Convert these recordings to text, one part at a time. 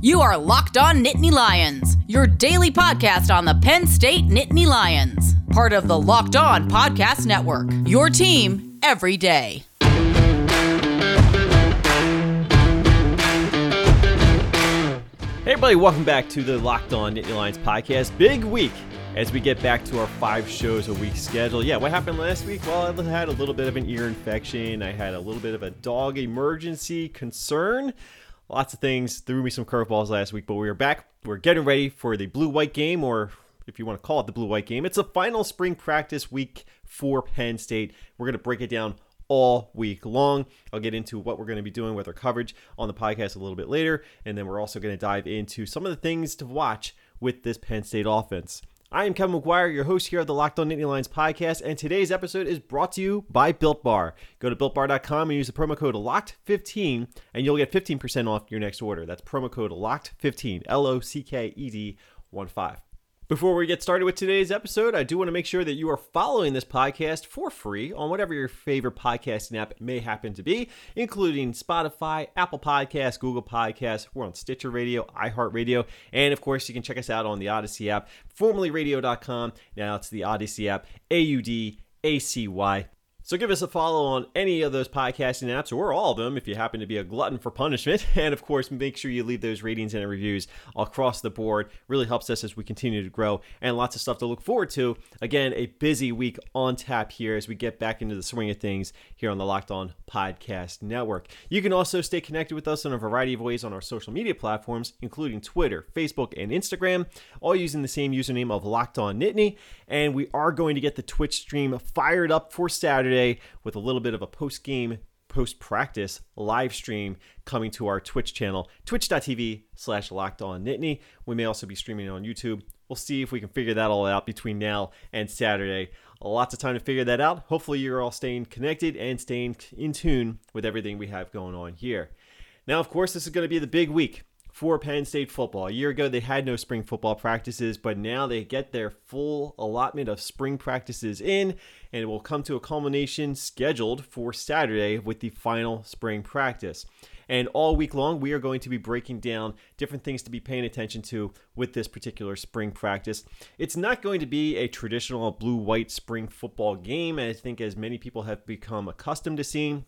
You are Locked On Nittany Lions, your daily podcast on the Penn State Nittany Lions, part of the Locked On Podcast Network. Your team every day. Hey, everybody, welcome back to the Locked On Nittany Lions podcast. Big week as we get back to our five shows a week schedule. Yeah, what happened last week? Well, I had a little bit of an ear infection. I had a little bit of a dog emergency concern. Lots of things threw me some curveballs last week, but we are back. We're getting ready for the blue white game, or if you want to call it the blue white game. It's a final spring practice week for Penn State. We're going to break it down all week long. I'll get into what we're going to be doing with our coverage on the podcast a little bit later. And then we're also going to dive into some of the things to watch with this Penn State offense. I am Kevin McGuire, your host here of the Locked On Nittany Lions podcast, and today's episode is brought to you by Built Bar. Go to builtbar.com and use the promo code LOCKED15, and you'll get 15% off your next order. That's promo code LOCKED15, L O C K E D 1 5. Before we get started with today's episode, I do want to make sure that you are following this podcast for free on whatever your favorite podcasting app may happen to be, including Spotify, Apple Podcasts, Google Podcasts. We're on Stitcher Radio, iHeartRadio, and of course, you can check us out on the Audacy app, formerly radio.com. Now it's the Audacy app, A U D A C Y. So give us a follow on any of those podcasting apps or all of them if you happen to be a glutton for punishment. And of course, make sure you leave those ratings and reviews across the board. Really helps us as we continue to grow and lots of stuff to look forward to. Again, a busy week on tap here as we get back into the swing of things here on the Locked On Podcast Network. You can also stay connected with us in a variety of ways on our social media platforms, including Twitter, Facebook, and Instagram, all using the same username of Locked On Nittany. And we are going to get the Twitch stream fired up for Saturday with a little bit of a post game post practice live stream coming to our Twitch channel, twitch.tv slash locked on Nittany. We may also be streaming on YouTube. We'll see if we can figure that all out between now and Saturday. Lots of time to figure that out. Hopefully, you're all staying connected and staying in tune with everything we have going on here. Now, of course, this is going to be the big week for Penn State football. A year ago, they had no spring football practices, but now they get their full allotment of spring practices in, and it will come to a culmination scheduled for Saturday with the final spring practice. And all week long, we are going to be breaking down different things to be paying attention to with this particular spring practice. It's not going to be a traditional blue white spring football game, I think, as many people have become accustomed to seeing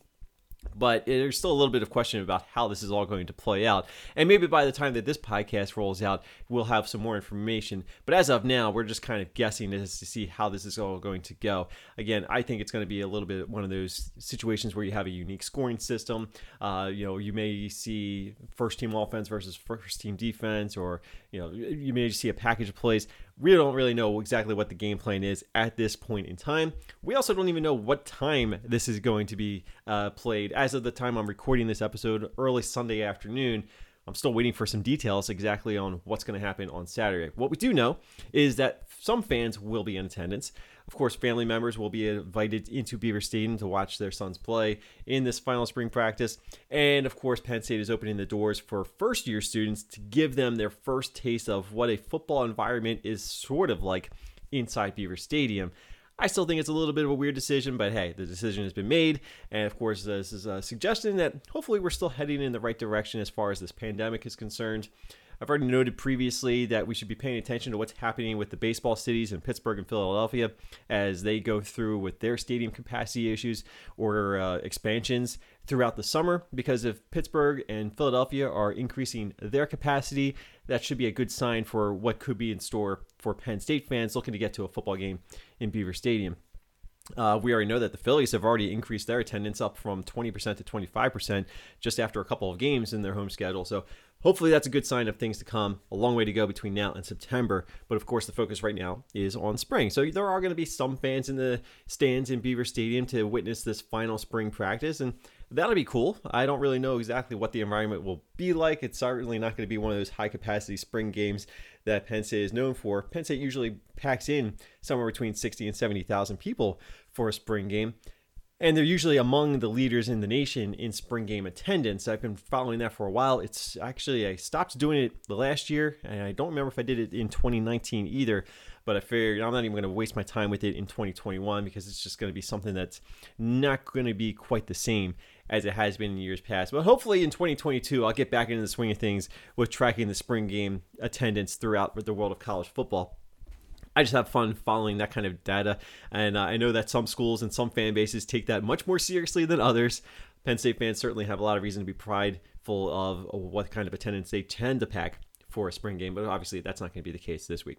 but there's still a little bit of question about how this is all going to play out. And maybe by the time that this podcast rolls out, we'll have some more information. But as of now, we're just kind of guessing as to see how this is all going to go. Again, I think it's going to be a little bit one of those situations where you have a unique scoring system. Uh, you know, you may see first team offense versus first team defense, or you know, you may see a package of plays we don't really know exactly what the game plan is at this point in time. We also don't even know what time this is going to be uh, played. As of the time I'm recording this episode, early Sunday afternoon, I'm still waiting for some details exactly on what's going to happen on Saturday. What we do know is that some fans will be in attendance. Of course, family members will be invited into Beaver Stadium to watch their sons play in this final spring practice. And of course, Penn State is opening the doors for first year students to give them their first taste of what a football environment is sort of like inside Beaver Stadium. I still think it's a little bit of a weird decision, but hey, the decision has been made. And of course, this is a suggestion that hopefully we're still heading in the right direction as far as this pandemic is concerned. I've already noted previously that we should be paying attention to what's happening with the baseball cities in Pittsburgh and Philadelphia as they go through with their stadium capacity issues or uh, expansions throughout the summer. Because if Pittsburgh and Philadelphia are increasing their capacity, that should be a good sign for what could be in store for Penn State fans looking to get to a football game in Beaver Stadium. Uh, we already know that the Phillies have already increased their attendance up from 20% to 25% just after a couple of games in their home schedule. So hopefully that's a good sign of things to come. A long way to go between now and September, but of course the focus right now is on spring. So there are going to be some fans in the stands in Beaver Stadium to witness this final spring practice and that'll be cool. I don't really know exactly what the environment will be like. It's certainly not going to be one of those high capacity spring games that Penn State is known for. Penn State usually packs in somewhere between 60 and 70,000 people for a spring game and they're usually among the leaders in the nation in spring game attendance. I've been following that for a while. It's actually I stopped doing it the last year, and I don't remember if I did it in 2019 either. But I figured I'm not even going to waste my time with it in 2021 because it's just going to be something that's not going to be quite the same as it has been in years past. But hopefully in 2022, I'll get back into the swing of things with tracking the spring game attendance throughout the world of college football. I just have fun following that kind of data. And uh, I know that some schools and some fan bases take that much more seriously than others. Penn State fans certainly have a lot of reason to be prideful of, what kind of attendance they tend to pack for a spring game, but obviously that's not going to be the case this week.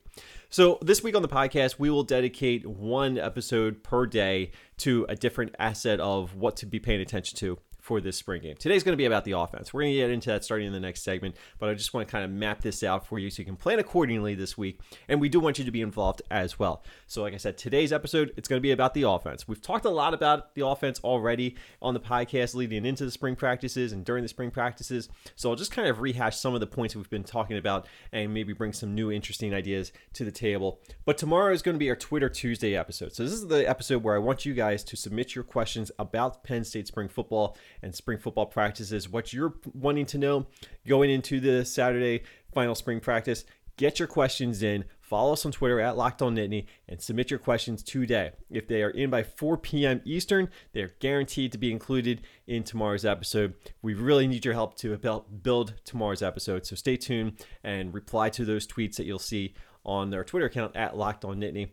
So, this week on the podcast, we will dedicate one episode per day to a different asset of what to be paying attention to for this spring game. Today's going to be about the offense. We're going to get into that starting in the next segment, but I just want to kind of map this out for you so you can plan accordingly this week. And we do want you to be involved as well. So, like I said, today's episode, it's going to be about the offense. We've talked a lot about the offense already on the podcast leading into the spring practices and during the spring practices. So, I'll just kind of rehash some of the points we've been talking about and maybe bring some new interesting ideas to the table. But tomorrow is going to be our Twitter Tuesday episode. So, this is the episode where I want you guys to submit your questions about Penn State spring football and spring football practices, what you're wanting to know going into the Saturday final spring practice. Get your questions in. Follow us on Twitter at Locked On Nittany and submit your questions today. If they are in by 4 p.m. Eastern, they're guaranteed to be included in tomorrow's episode. We really need your help to build tomorrow's episode. So stay tuned and reply to those tweets that you'll see on their Twitter account at Locked On Nittany.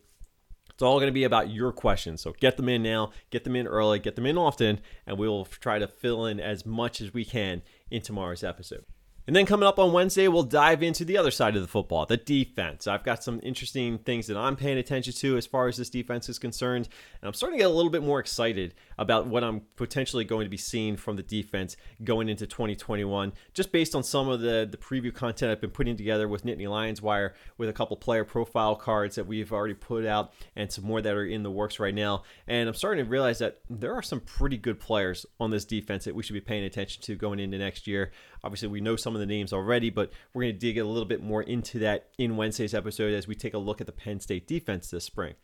It's all going to be about your questions. So get them in now, get them in early, get them in often, and we will try to fill in as much as we can in tomorrow's episode. And then coming up on Wednesday, we'll dive into the other side of the football, the defense. I've got some interesting things that I'm paying attention to as far as this defense is concerned. And I'm starting to get a little bit more excited about what I'm potentially going to be seeing from the defense going into 2021, just based on some of the, the preview content I've been putting together with Nittany Lions Wire with a couple player profile cards that we've already put out and some more that are in the works right now. And I'm starting to realize that there are some pretty good players on this defense that we should be paying attention to going into next year. Obviously, we know some of the names already, but we're going to dig a little bit more into that in Wednesday's episode as we take a look at the Penn State defense this spring.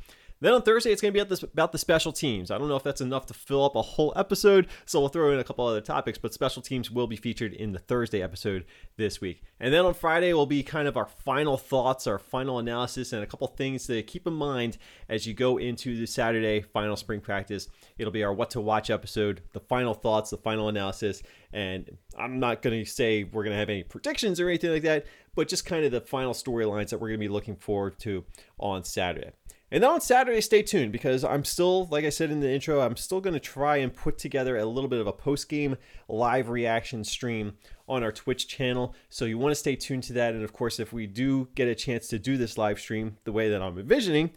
Then on Thursday, it's going to be about, this, about the special teams. I don't know if that's enough to fill up a whole episode, so we'll throw in a couple other topics, but special teams will be featured in the Thursday episode this week. And then on Friday will be kind of our final thoughts, our final analysis, and a couple things to keep in mind as you go into the Saturday final spring practice. It'll be our what to watch episode, the final thoughts, the final analysis, and I'm not going to say we're going to have any predictions or anything like that, but just kind of the final storylines that we're going to be looking forward to on Saturday. And then on Saturday, stay tuned because I'm still, like I said in the intro, I'm still going to try and put together a little bit of a post game live reaction stream on our Twitch channel. So you want to stay tuned to that. And of course, if we do get a chance to do this live stream the way that I'm envisioning,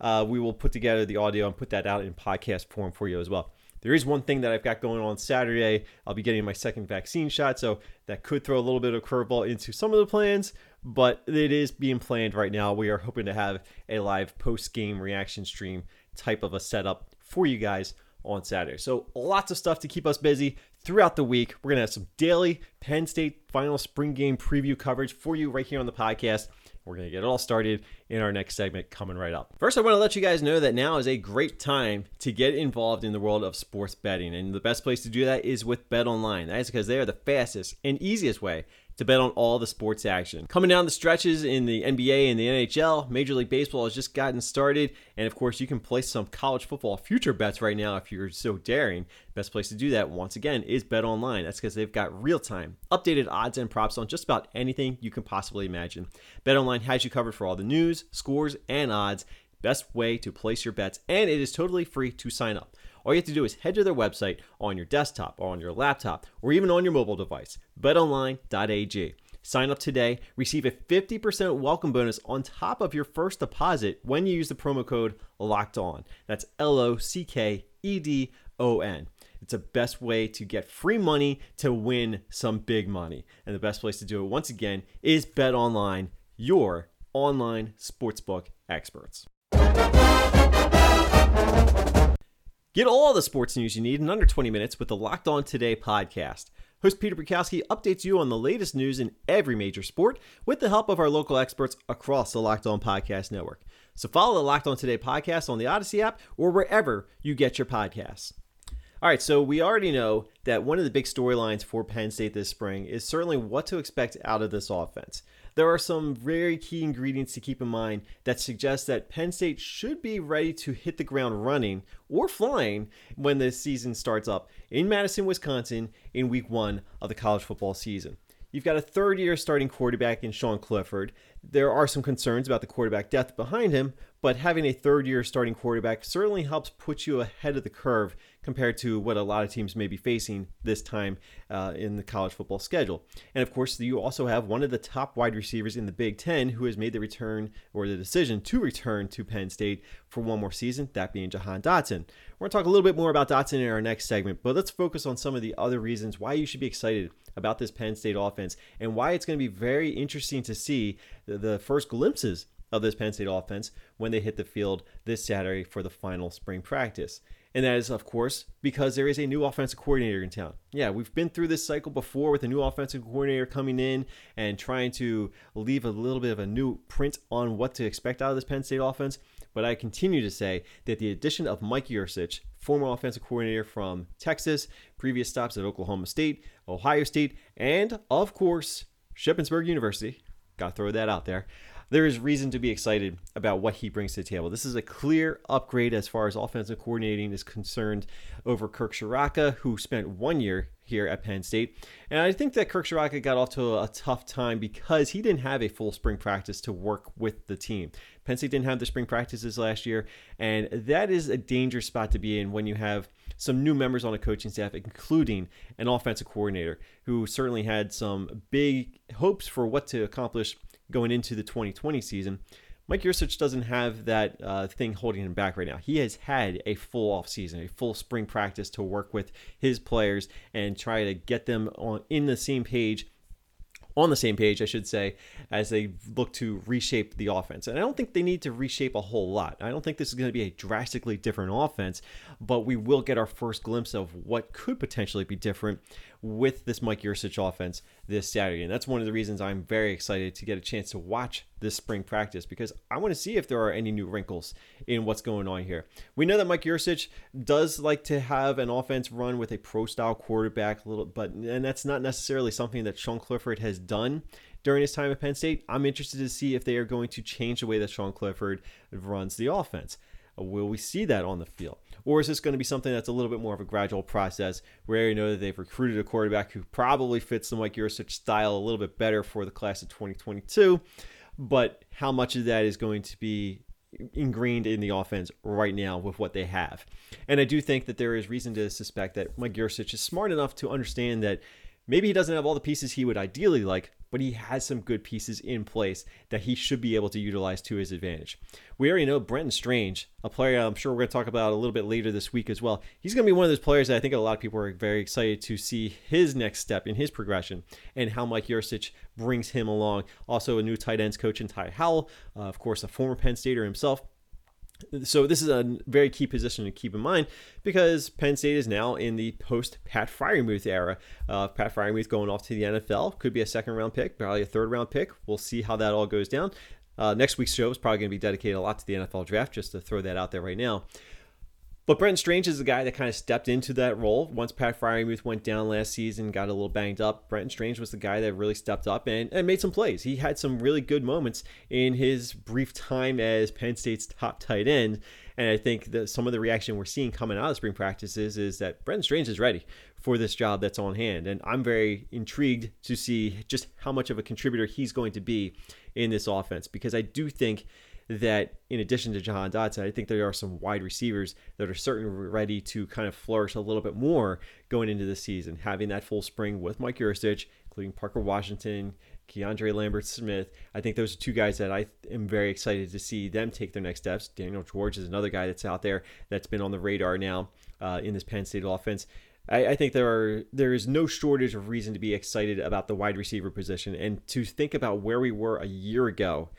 uh, we will put together the audio and put that out in podcast form for you as well. There is one thing that I've got going on Saturday. I'll be getting my second vaccine shot, so that could throw a little bit of curveball into some of the plans, but it is being planned right now. We are hoping to have a live post game reaction stream type of a setup for you guys on Saturday. So lots of stuff to keep us busy throughout the week. We're to have some daily Penn State final spring game preview coverage for you right here on the podcast. We're going to get it all started in our next segment coming right up. First, I want to let you guys know that now is a great time to get involved in the world of sports betting. And the best place to do that is with Bet Online. That is because they are the fastest and easiest way to bet on all the sports action. Coming down the stretches in the NBA and the NHL, Major League Baseball has just gotten started. And of course, you can place some college football future bets right now if you're so daring. Best place to do that, once again, is Bet Online. That's because they've got real time, updated odds and props on just about anything you can possibly imagine. Bet Online has you covered for all the news, scores, and odds. Best way to place your bets, and it is totally free to sign up. All you have to do is head to their website on your desktop or on your laptop or even on your mobile device, betonline.ag. Sign up today, receive a 50% welcome bonus on top of your first deposit when you use the promo code LOCKED ON. That's L O C K E D O N. It's the best way to get free money to win some big money. And the best place to do it, once again, is Bet Online, your online sportsbook experts. Get all the sports news you need in under 20 minutes with the Locked On Today podcast. Host Peter Bukowski updates you on the latest news in every major sport with the help of our local experts across the Locked On Podcast Network. So follow the Locked On Today podcast on the Audacy app or wherever you get your podcasts. All right, so we already know that one of the big storylines for Penn State this spring is certainly what to expect out of this offense. There are some very key ingredients to keep in mind that suggest that Penn State should be ready to hit the ground running or flying when the season starts up in Madison, Wisconsin in week one of the college football season. You've got a third year starting quarterback in Sean Clifford. There are some concerns about the quarterback depth behind him, but having a third year starting quarterback certainly helps put you ahead of the curve compared to what a lot of teams may be facing this time uh, in the college football schedule. And of course, you also have one of the top wide receivers in the Big Ten who has made the return or the decision to return to Penn State for one more season, that being Jahan Dotson. We're going to talk a little bit more about Dotson in our next segment, but let's focus on some of the other reasons why you should be excited about this Penn State offense and why it's going to be very interesting to see the, the first glimpses of this Penn State offense when they hit the field this Saturday for the final spring practice. And that is, of course, because there is a new offensive coordinator in town. Yeah, we've been through this cycle before with a new offensive coordinator coming in and trying to leave a little bit of a new print on what to expect out of this Penn State offense. But I continue to say that the addition of Mike Yurcich, former offensive coordinator from Texas, previous stops at Oklahoma State, Ohio State, and of course, Shippensburg University, got to throw that out there there is reason to be excited about what he brings to the table. This is a clear upgrade as far as offensive coordinating is concerned over Kirk Ciarrocca, who spent one year here at Penn State. And I think that Kirk Ciarrocca got off to a tough time because he didn't have a full spring practice to work with the team. Penn State didn't have the spring practices last year, and that is a dangerous spot to be in when you have some new members on a coaching staff, including an offensive coordinator who certainly had some big hopes for what to accomplish going into the 2020 season. Mike Yurcich doesn't have that uh, thing holding him back right now. He has had a full off season, a full spring practice to work with his players and try to get them on in the same page on the same page, I should say, as they look to reshape the offense. And I don't think they need to reshape a whole lot. I don't think this is going to be a drastically different offense, but we will get our first glimpse of what could potentially be different with this Mike Yurcich offense this Saturday. And that's one of the reasons I'm very excited to get a chance to watch this spring practice because I want to see if there are any new wrinkles in what's going on here. We know that Mike Yurcich does like to have an offense run with a pro style quarterback, a little, but and that's not necessarily something that Sean Clifford has done during his time at Penn State. I'm interested to see if they are going to change the way that Sean Clifford runs the offense. Will we see that on the field? Or is this going to be something that's a little bit more of a gradual process where you know that they've recruited a quarterback who probably fits the Mike Yurcich style a little bit better for the class of 2022? But how much of that is going to be ingrained in the offense right now with what they have? And I do think that there is reason to suspect that Mike Yurcich is smart enough to understand that maybe he doesn't have all the pieces he would ideally like, but he has some good pieces in place that he should be able to utilize to his advantage. We already know Brenton Strange, a player I'm sure we're going to talk about a little bit later this week as well. He's going to be one of those players that I think a lot of people are very excited to see his next step in his progression and how Mike Yurcich brings him along. Also, a new tight ends coach in Ty Howell, uh, of course, a former Penn Stater himself. So this is a very key position to keep in mind because Penn State is now in the post Pat Freiermuth era. Uh, Pat Freiermuth going off to the NFL could be a second round pick, probably a third round pick. We'll see how that all goes down. Uh, next week's show is probably going to be dedicated a lot to the NFL draft, just to throw that out there right now. But Brenton Strange is the guy that kind of stepped into that role. Once Pat Freiermuth went down last season, got a little banged up, Brenton Strange was the guy that really stepped up and, and made some plays. He had some really good moments in his brief time as Penn State's top tight end. And I think that some of the reaction we're seeing coming out of spring practices is that Brenton Strange is ready for this job that's on hand. And I'm very intrigued to see just how much of a contributor he's going to be in this offense because I do think – that in addition to Jahan Dotson, I think there are some wide receivers that are certainly ready to kind of flourish a little bit more going into the season. Having that full spring with Mike Yurcich, including Parker Washington, Keandre Lambert Smith. I think those are two guys that I am very excited to see them take their next steps. Daniel George is another guy that's out there that's been on the radar now uh, in this Penn State offense. I, I, think there are there is no shortage of reason to be excited about the wide receiver position and to think about where we were a year ago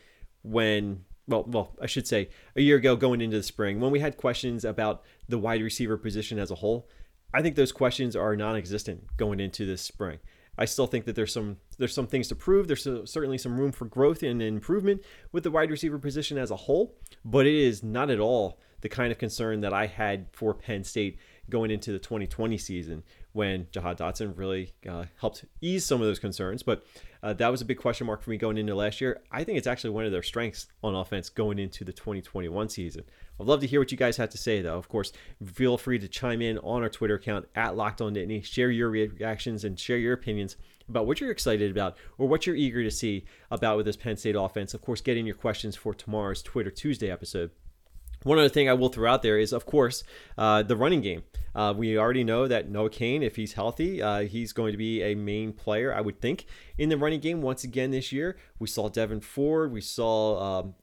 when well, well, I should say a year ago going into the spring when we had questions about the wide receiver position as a whole. I think those questions are non-existent going into this spring. I still think that there's some there's some things to prove. There's certainly some room for growth and improvement with the wide receiver position as a whole, but it is not at all the kind of concern that I had for Penn State going into the 2020 season when Jahan Dotson really uh, helped ease some of those concerns. But uh, that was a big question mark for me going into last year. I think it's actually one of their strengths on offense going into the 2021 season. I'd love to hear what you guys have to say, though. Of course, feel free to chime in on our Twitter account at Locked On Nittany. Share your reactions and share your opinions about what you're excited about or what you're eager to see about with this Penn State offense. Of course, getting your questions for tomorrow's Twitter Tuesday episode. One other thing I will throw out there is, of course, uh, the running game. Uh, we already know that Noah Cain, if he's healthy, uh, he's going to be a main player, I would think, in the running game once again this year. We saw Devyn Ford, we saw um,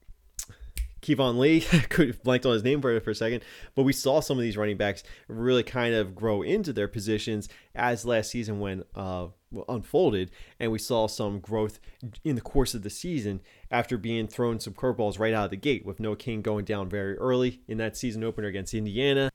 Keyvone Lee, could have blanked on his name for, for a second, but we saw some of these running backs really kind of grow into their positions as last season when uh, unfolded, and we saw some growth in the course of the season after being thrown some curveballs right out of the gate with Noah Cain going down very early in that season opener against Indiana.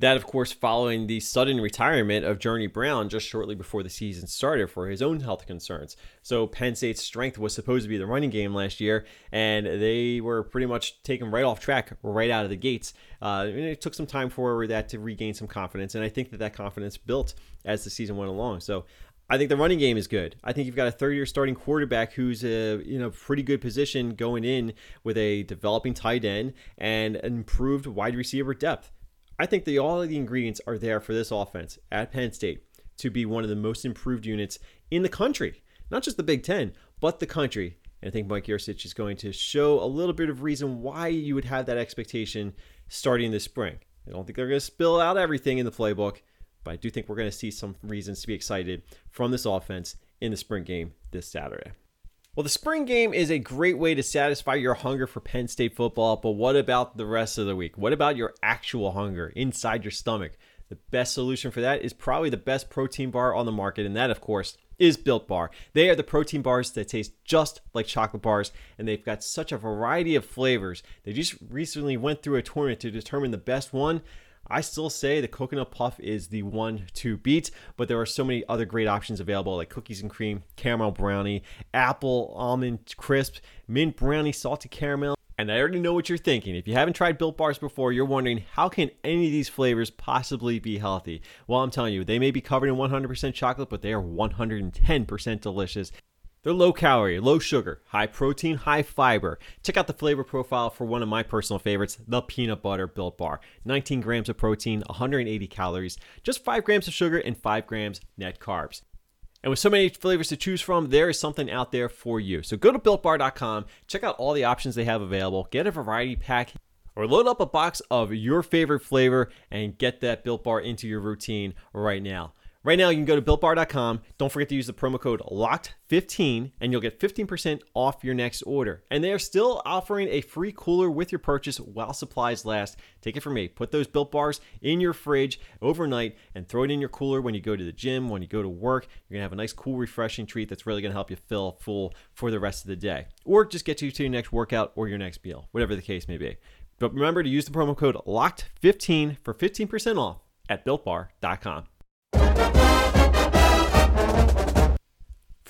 That, of course, following the sudden retirement of Journey Brown just shortly before the season started for his own health concerns. So, Penn State's strength was supposed to be the running game last year, and they were pretty much taken right off track right out of the gates. Uh, and it took some time for that to regain some confidence, and I think that that confidence built as the season went along. So, I think the running game is good. I think you've got a third-year starting quarterback who's a in a pretty good position going in with a developing tight end and improved wide receiver depth. I think that all of the ingredients are there for this offense at Penn State to be one of the most improved units in the country, not just the Big Ten, but the country. And I think Mike Yurcich is going to show a little bit of reason why you would have that expectation starting this spring. I don't think they're going to spill out everything in the playbook, but I do think we're going to see some reasons to be excited from this offense in the spring game this Saturday. Well, the spring game is a great way to satisfy your hunger for Penn State football, but what about the rest of the week? What about your actual hunger inside your stomach? The best solution for that is probably the best protein bar on the market, and that, of course, is Built Bar. They are the protein bars that taste just like chocolate bars, and they've got such a variety of flavors. They just recently went through a tournament to determine the best one. I still say the coconut puff is the one to beat, but there are so many other great options available like cookies and cream, caramel brownie, apple almond crisp, mint brownie, salted caramel. And I already know what you're thinking. If you haven't tried Built Bars before, you're wondering how can any of these flavors possibly be healthy? Well, I'm telling you, they may be covered in 100% chocolate, but they are 110% delicious. They're low calorie, low sugar, high protein, high fiber. Check out the flavor profile for one of my personal favorites, the peanut butter built bar. 19 grams of protein, 180 calories, just 5 grams of sugar, and 5 grams net carbs. And with so many flavors to choose from, there is something out there for you. So go to builtbar.com, check out all the options they have available, get a variety pack, or load up a box of your favorite flavor and get that built bar into your routine right now. Right now, you can go to builtbar.com. Don't forget to use the promo code LOCKED15 and you'll get 15% off your next order. And they are still offering a free cooler with your purchase while supplies last. Take it from me. Put those built bars in your fridge overnight and throw it in your cooler when you go to the gym, when you go to work. You're going to have a nice, cool, refreshing treat that's really going to help you feel full for the rest of the day. Or just get you to your next workout or your next meal, whatever the case may be. But remember to use the promo code LOCKED15 for 15% off at builtbar.com.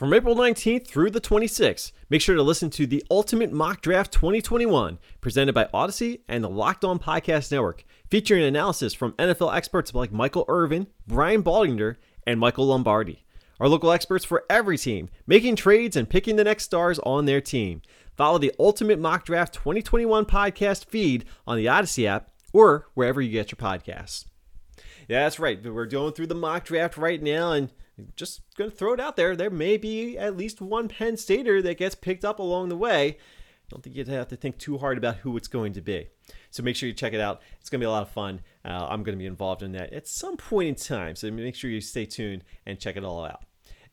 From April 19th through the 26th, make sure to listen to the Ultimate Mock Draft 2021, presented by Audacy and the Locked On Podcast Network, featuring analysis from NFL experts like Michael Irvin, Brian Baldinger, and Michael Lombardi. Our local experts for every team, making trades and picking the next stars on their team. Follow the Ultimate Mock Draft 2021 podcast feed on the Audacy app or wherever you get your podcasts. Yeah, that's right. We're going through the mock draft right now, and just going to throw it out there. There may be at least one Penn Stater that gets picked up along the way. Don't think you'd have to think too hard about who it's going to be. So make sure you check it out. It's going to be a lot of fun. Uh, I'm going to be involved in that at some point in time. So make sure you stay tuned and check it all out.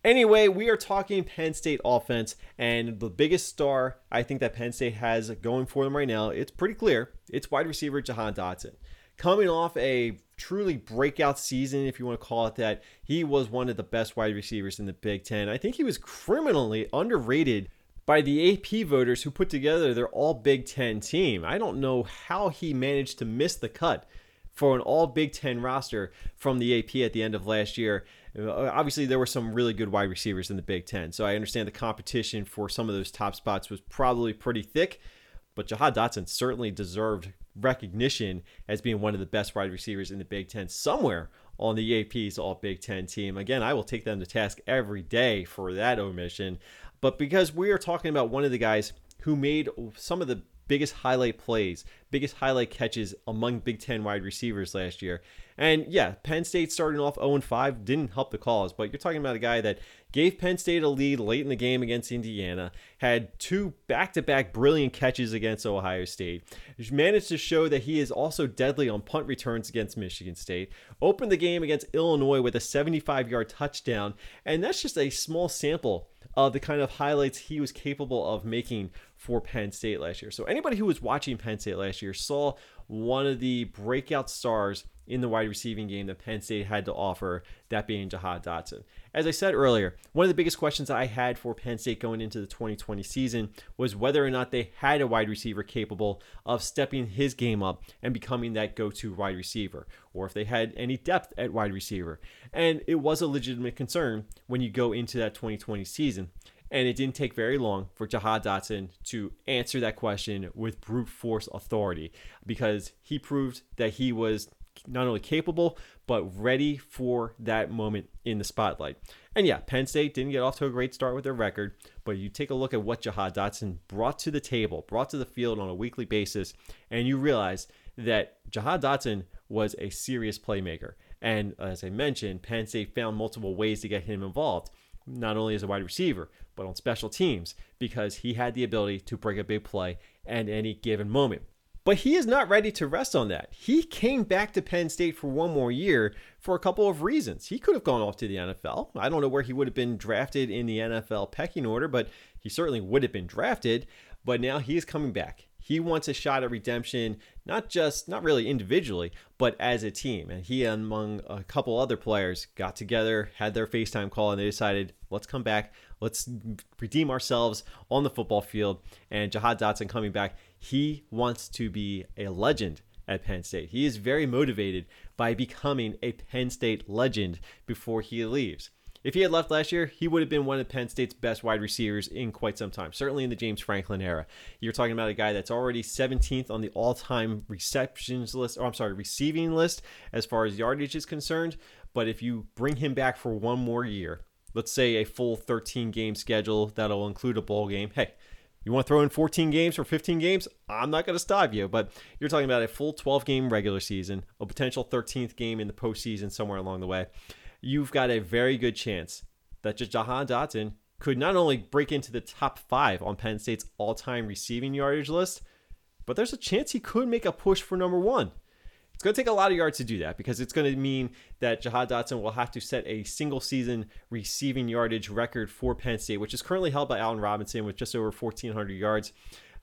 Anyway, we are talking Penn State offense, and the biggest star I think that Penn State has going for them right now, it's pretty clear. It's wide receiver Jahan Dotson coming off a truly breakout season, if you want to call it that. He was one of the best wide receivers in the Big Ten. I think he was criminally underrated by the AP voters who put together their all Big Ten team. I don't know how he managed to miss the cut for an all Big Ten roster from the AP at the end of last year. Uh, obviously, there were some really good wide receivers in the Big Ten, so I understand the competition for some of those top spots was probably pretty thick. But Jahan Dotson certainly deserved recognition as being one of the best wide receivers in the Big Ten somewhere on the AP's All Big Ten team. Again, I will take them to task every day for that omission. But because we are talking about one of the guys who made some of the biggest highlight plays, biggest highlight catches among Big Ten wide receivers last year. And yeah, Penn State starting off 0 5 didn't help the cause, but you're talking about a guy that gave Penn State a lead late in the game against Indiana, had two back to back brilliant catches against Ohio State, managed to show that he is also deadly on punt returns against Michigan State, opened the game against Illinois with a 75 yard touchdown, and that's just a small sample of the kind of highlights he was capable of making for Penn State last year. So anybody who was watching Penn State last year saw one of the breakout stars in the wide receiving game that Penn State had to offer, that being Jahan Dotson. As I said earlier, one of the biggest questions I had for Penn State going into the 2020 season was whether or not they had a wide receiver capable of stepping his game up and becoming that go to wide receiver, or if they had any depth at wide receiver. And it was a legitimate concern when you go into that 2020 season. And it didn't take very long for Jahan Dotson to answer that question with brute force authority because he proved that he was not only capable, but ready for that moment in the spotlight. And yeah, Penn State didn't get off to a great start with their record, but you take a look at what Jahan Dotson brought to the table, brought to the field on a weekly basis, and you realize that Jahan Dotson was a serious playmaker. And as I mentioned, Penn State found multiple ways to get him involved not only as a wide receiver, but on special teams because he had the ability to break a big play at any given moment. But he is not ready to rest on that. He came back to Penn State for one more year for a couple of reasons. He could have gone off to the NFL. I don't know where he would have been drafted in the NFL pecking order, but he certainly would have been drafted. But now he is coming back. He wants a shot at redemption, not just, not really individually, but as a team. And he, among a couple other players, got together, had their FaceTime call, and they decided, let's come back, let's redeem ourselves on the football field. And Jahan Dotson coming back, he wants to be a legend at Penn State. He is very motivated by becoming a Penn State legend before he leaves. If he had left last year, he would have been one of Penn State's best wide receivers in quite some time, certainly in the James Franklin era. You're talking about a guy that's already 17th on the all time receptions list, or I'm sorry, receiving list as far as yardage is concerned. But if you bring him back for one more year, let's say a full 13 game schedule that'll include a bowl game, hey, you want to throw in 14 games or 15 games? I'm not going to stop you, but you're talking about a full 12 game regular season, a potential 13th game in the postseason somewhere along the way you've got a very good chance that Jahan Dotson could not only break into the top five on Penn State's all time receiving yardage list, but there's a chance he could make a push for number one. It's going to take a lot of yards to do that because it's going to mean that Jahan Dotson will have to set a single season receiving yardage record for Penn State, which is currently held by Allen Robinson with just over 1,400 yards.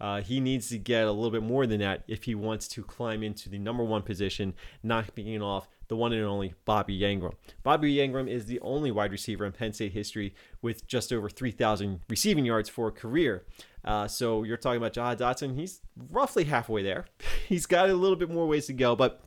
Uh, he needs to get a little bit more than that if he wants to climb into the number one position, knocking off the one and only Bobby Engram. Bobby Engram is the only wide receiver in Penn State history with just over 3,000 receiving yards for a career. Uh, so you're talking about Jahan Dotson. He's roughly halfway there. He's got a little bit more ways to go, but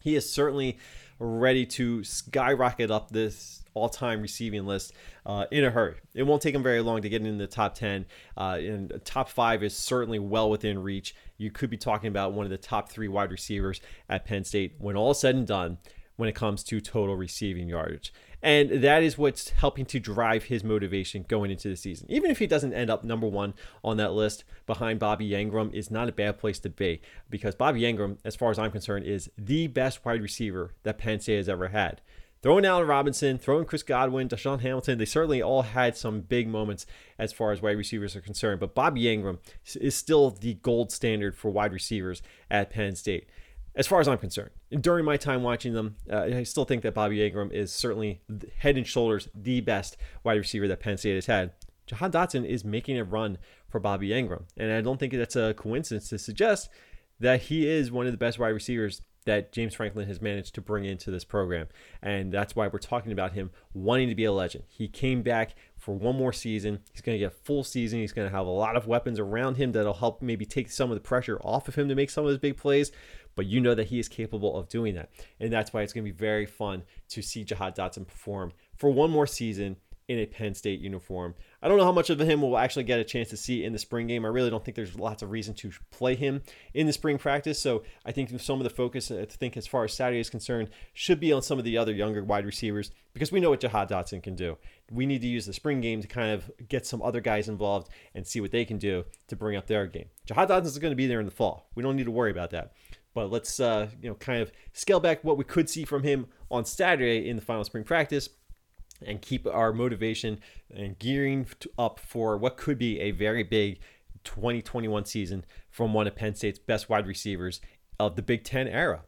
he is certainly ready to skyrocket up this all-time receiving list uh, in a hurry. It won't take him very long to get into the top 10. Uh, and top five is certainly well within reach. You could be talking about one of the top three wide receivers at Penn State when all said and done when it comes to total receiving yardage. And that is what's helping to drive his motivation going into the season. Even if he doesn't end up number one on that list behind Bobby Engram, is not a bad place to be because Bobby Engram, as far as I'm concerned, is the best wide receiver that Penn State has ever had. Throwing Allen Robinson, throwing Chris Godwin, DaeSean Hamilton, they certainly all had some big moments as far as wide receivers are concerned. But Bobby Engram is still the gold standard for wide receivers at Penn State as far as I'm concerned. During my time watching them, uh, I still think that Bobby Engram is certainly head and shoulders the best wide receiver that Penn State has had. Jahan Dotson is making a run for Bobby Engram. And I don't think that's a coincidence to suggest that he is one of the best wide receivers that James Franklin has managed to bring into this program. And that's why we're talking about him wanting to be a legend. He came back for one more season. He's going to get a full season. He's going to have a lot of weapons around him that'll help maybe take some of the pressure off of him to make some of his big plays. But you know that he is capable of doing that. And that's why it's going to be very fun to see Jahan Dotson perform for one more season in a Penn State uniform. I don't know how much of him we'll actually get a chance to see in the spring game. I really don't think there's lots of reason to play him in the spring practice. So I think some of the focus, I think, as far as Saturday is concerned, should be on some of the other younger wide receivers because we know what Jahan Dotson can do. We need to use the spring game to kind of get some other guys involved and see what they can do to bring up their game. Jahan Dotson is going to be there in the fall. We don't need to worry about that. But let's uh, you know kind of scale back what we could see from him on Saturday in the final spring practice and keep our motivation and gearing up for what could be a very big 2021 season from one of Penn State's best wide receivers of the Big Ten era.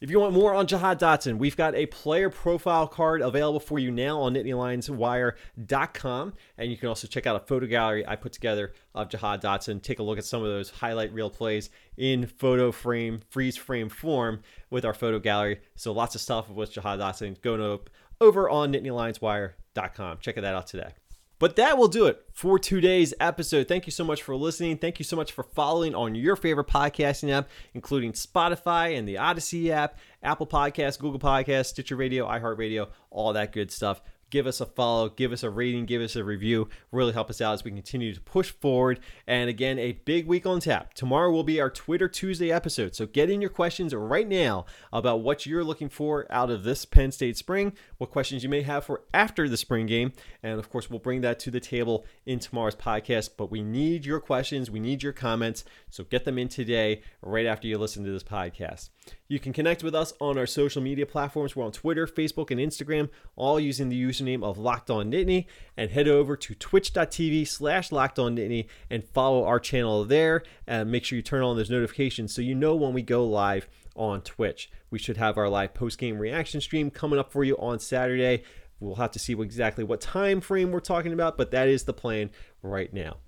If you want more on Jahan Dotson, we've got a player profile card available for you now on NittanyLionsWire.com. And you can also check out a photo gallery I put together of Jahan Dotson. Take a look at some of those highlight reel plays in photo frame, freeze frame form with our photo gallery. So lots of stuff with Jahan Dotson going up over on NittanyLionsWire.com. Check that out today. But that will do it for today's episode. Thank you so much for listening. Thank you so much for following on your favorite podcasting app, including Spotify and the Audacy app, Apple Podcasts, Google Podcasts, Stitcher Radio, iHeartRadio, all that good stuff give us a follow, give us a rating, give us a review. Really help us out as we continue to push forward. And again, a big week on tap. Tomorrow will be our Twitter Tuesday episode. So get in your questions right now about what you're looking for out of this Penn State spring, what questions you may have for after the spring game. And of course, we'll bring that to the table in tomorrow's podcast. But we need your questions, we need your comments. So get them in today, right after you listen to this podcast. You can connect with us on our social media platforms. We're on Twitter, Facebook, and Instagram, all using the username of Locked On Nittany. And head over to twitch.tv slash Locked On Nittany and follow our channel there. And make sure you turn on those notifications so you know when we go live on Twitch. We should have our live post-game reaction stream coming up for you on Saturday. We'll have to see exactly what time frame we're talking about, but that is the plan right now.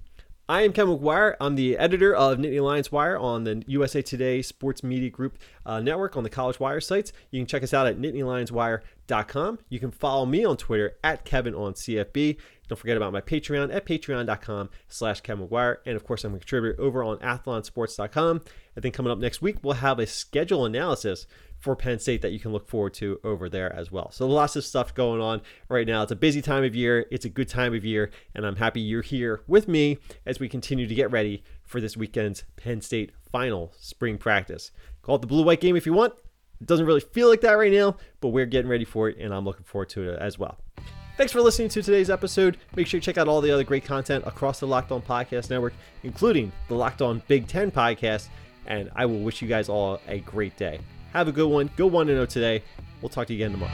I am Ken McGuire. I'm the editor of Nittany Lions Wire on the USA Today Sports Media Group uh, network on the College Wire sites. You can check us out at NittanyLionsWire.com. You can follow me on Twitter at Kevin on CFB. Don't forget about my Patreon at patreon.com slash Kevin McGuire. And of course, I'm a contributor over on athlonsports.com. I think coming up next week, we'll have a schedule analysis for Penn State that you can look forward to over there as well. So lots of stuff going on right now. It's a busy time of year. It's a good time of year, and I'm happy you're here with me as we continue to get ready for this weekend's Penn State final spring practice. Call it the blue white game if you want. It doesn't really feel like that right now, but we're getting ready for it, and I'm looking forward to it as well. Thanks for listening to today's episode. Make sure you check out all the other great content across the Locked On Podcast Network, including the Locked On Big Ten podcast. And I will wish you guys all a great day. Have a good one. Go 1 0 today. We'll talk to you again tomorrow.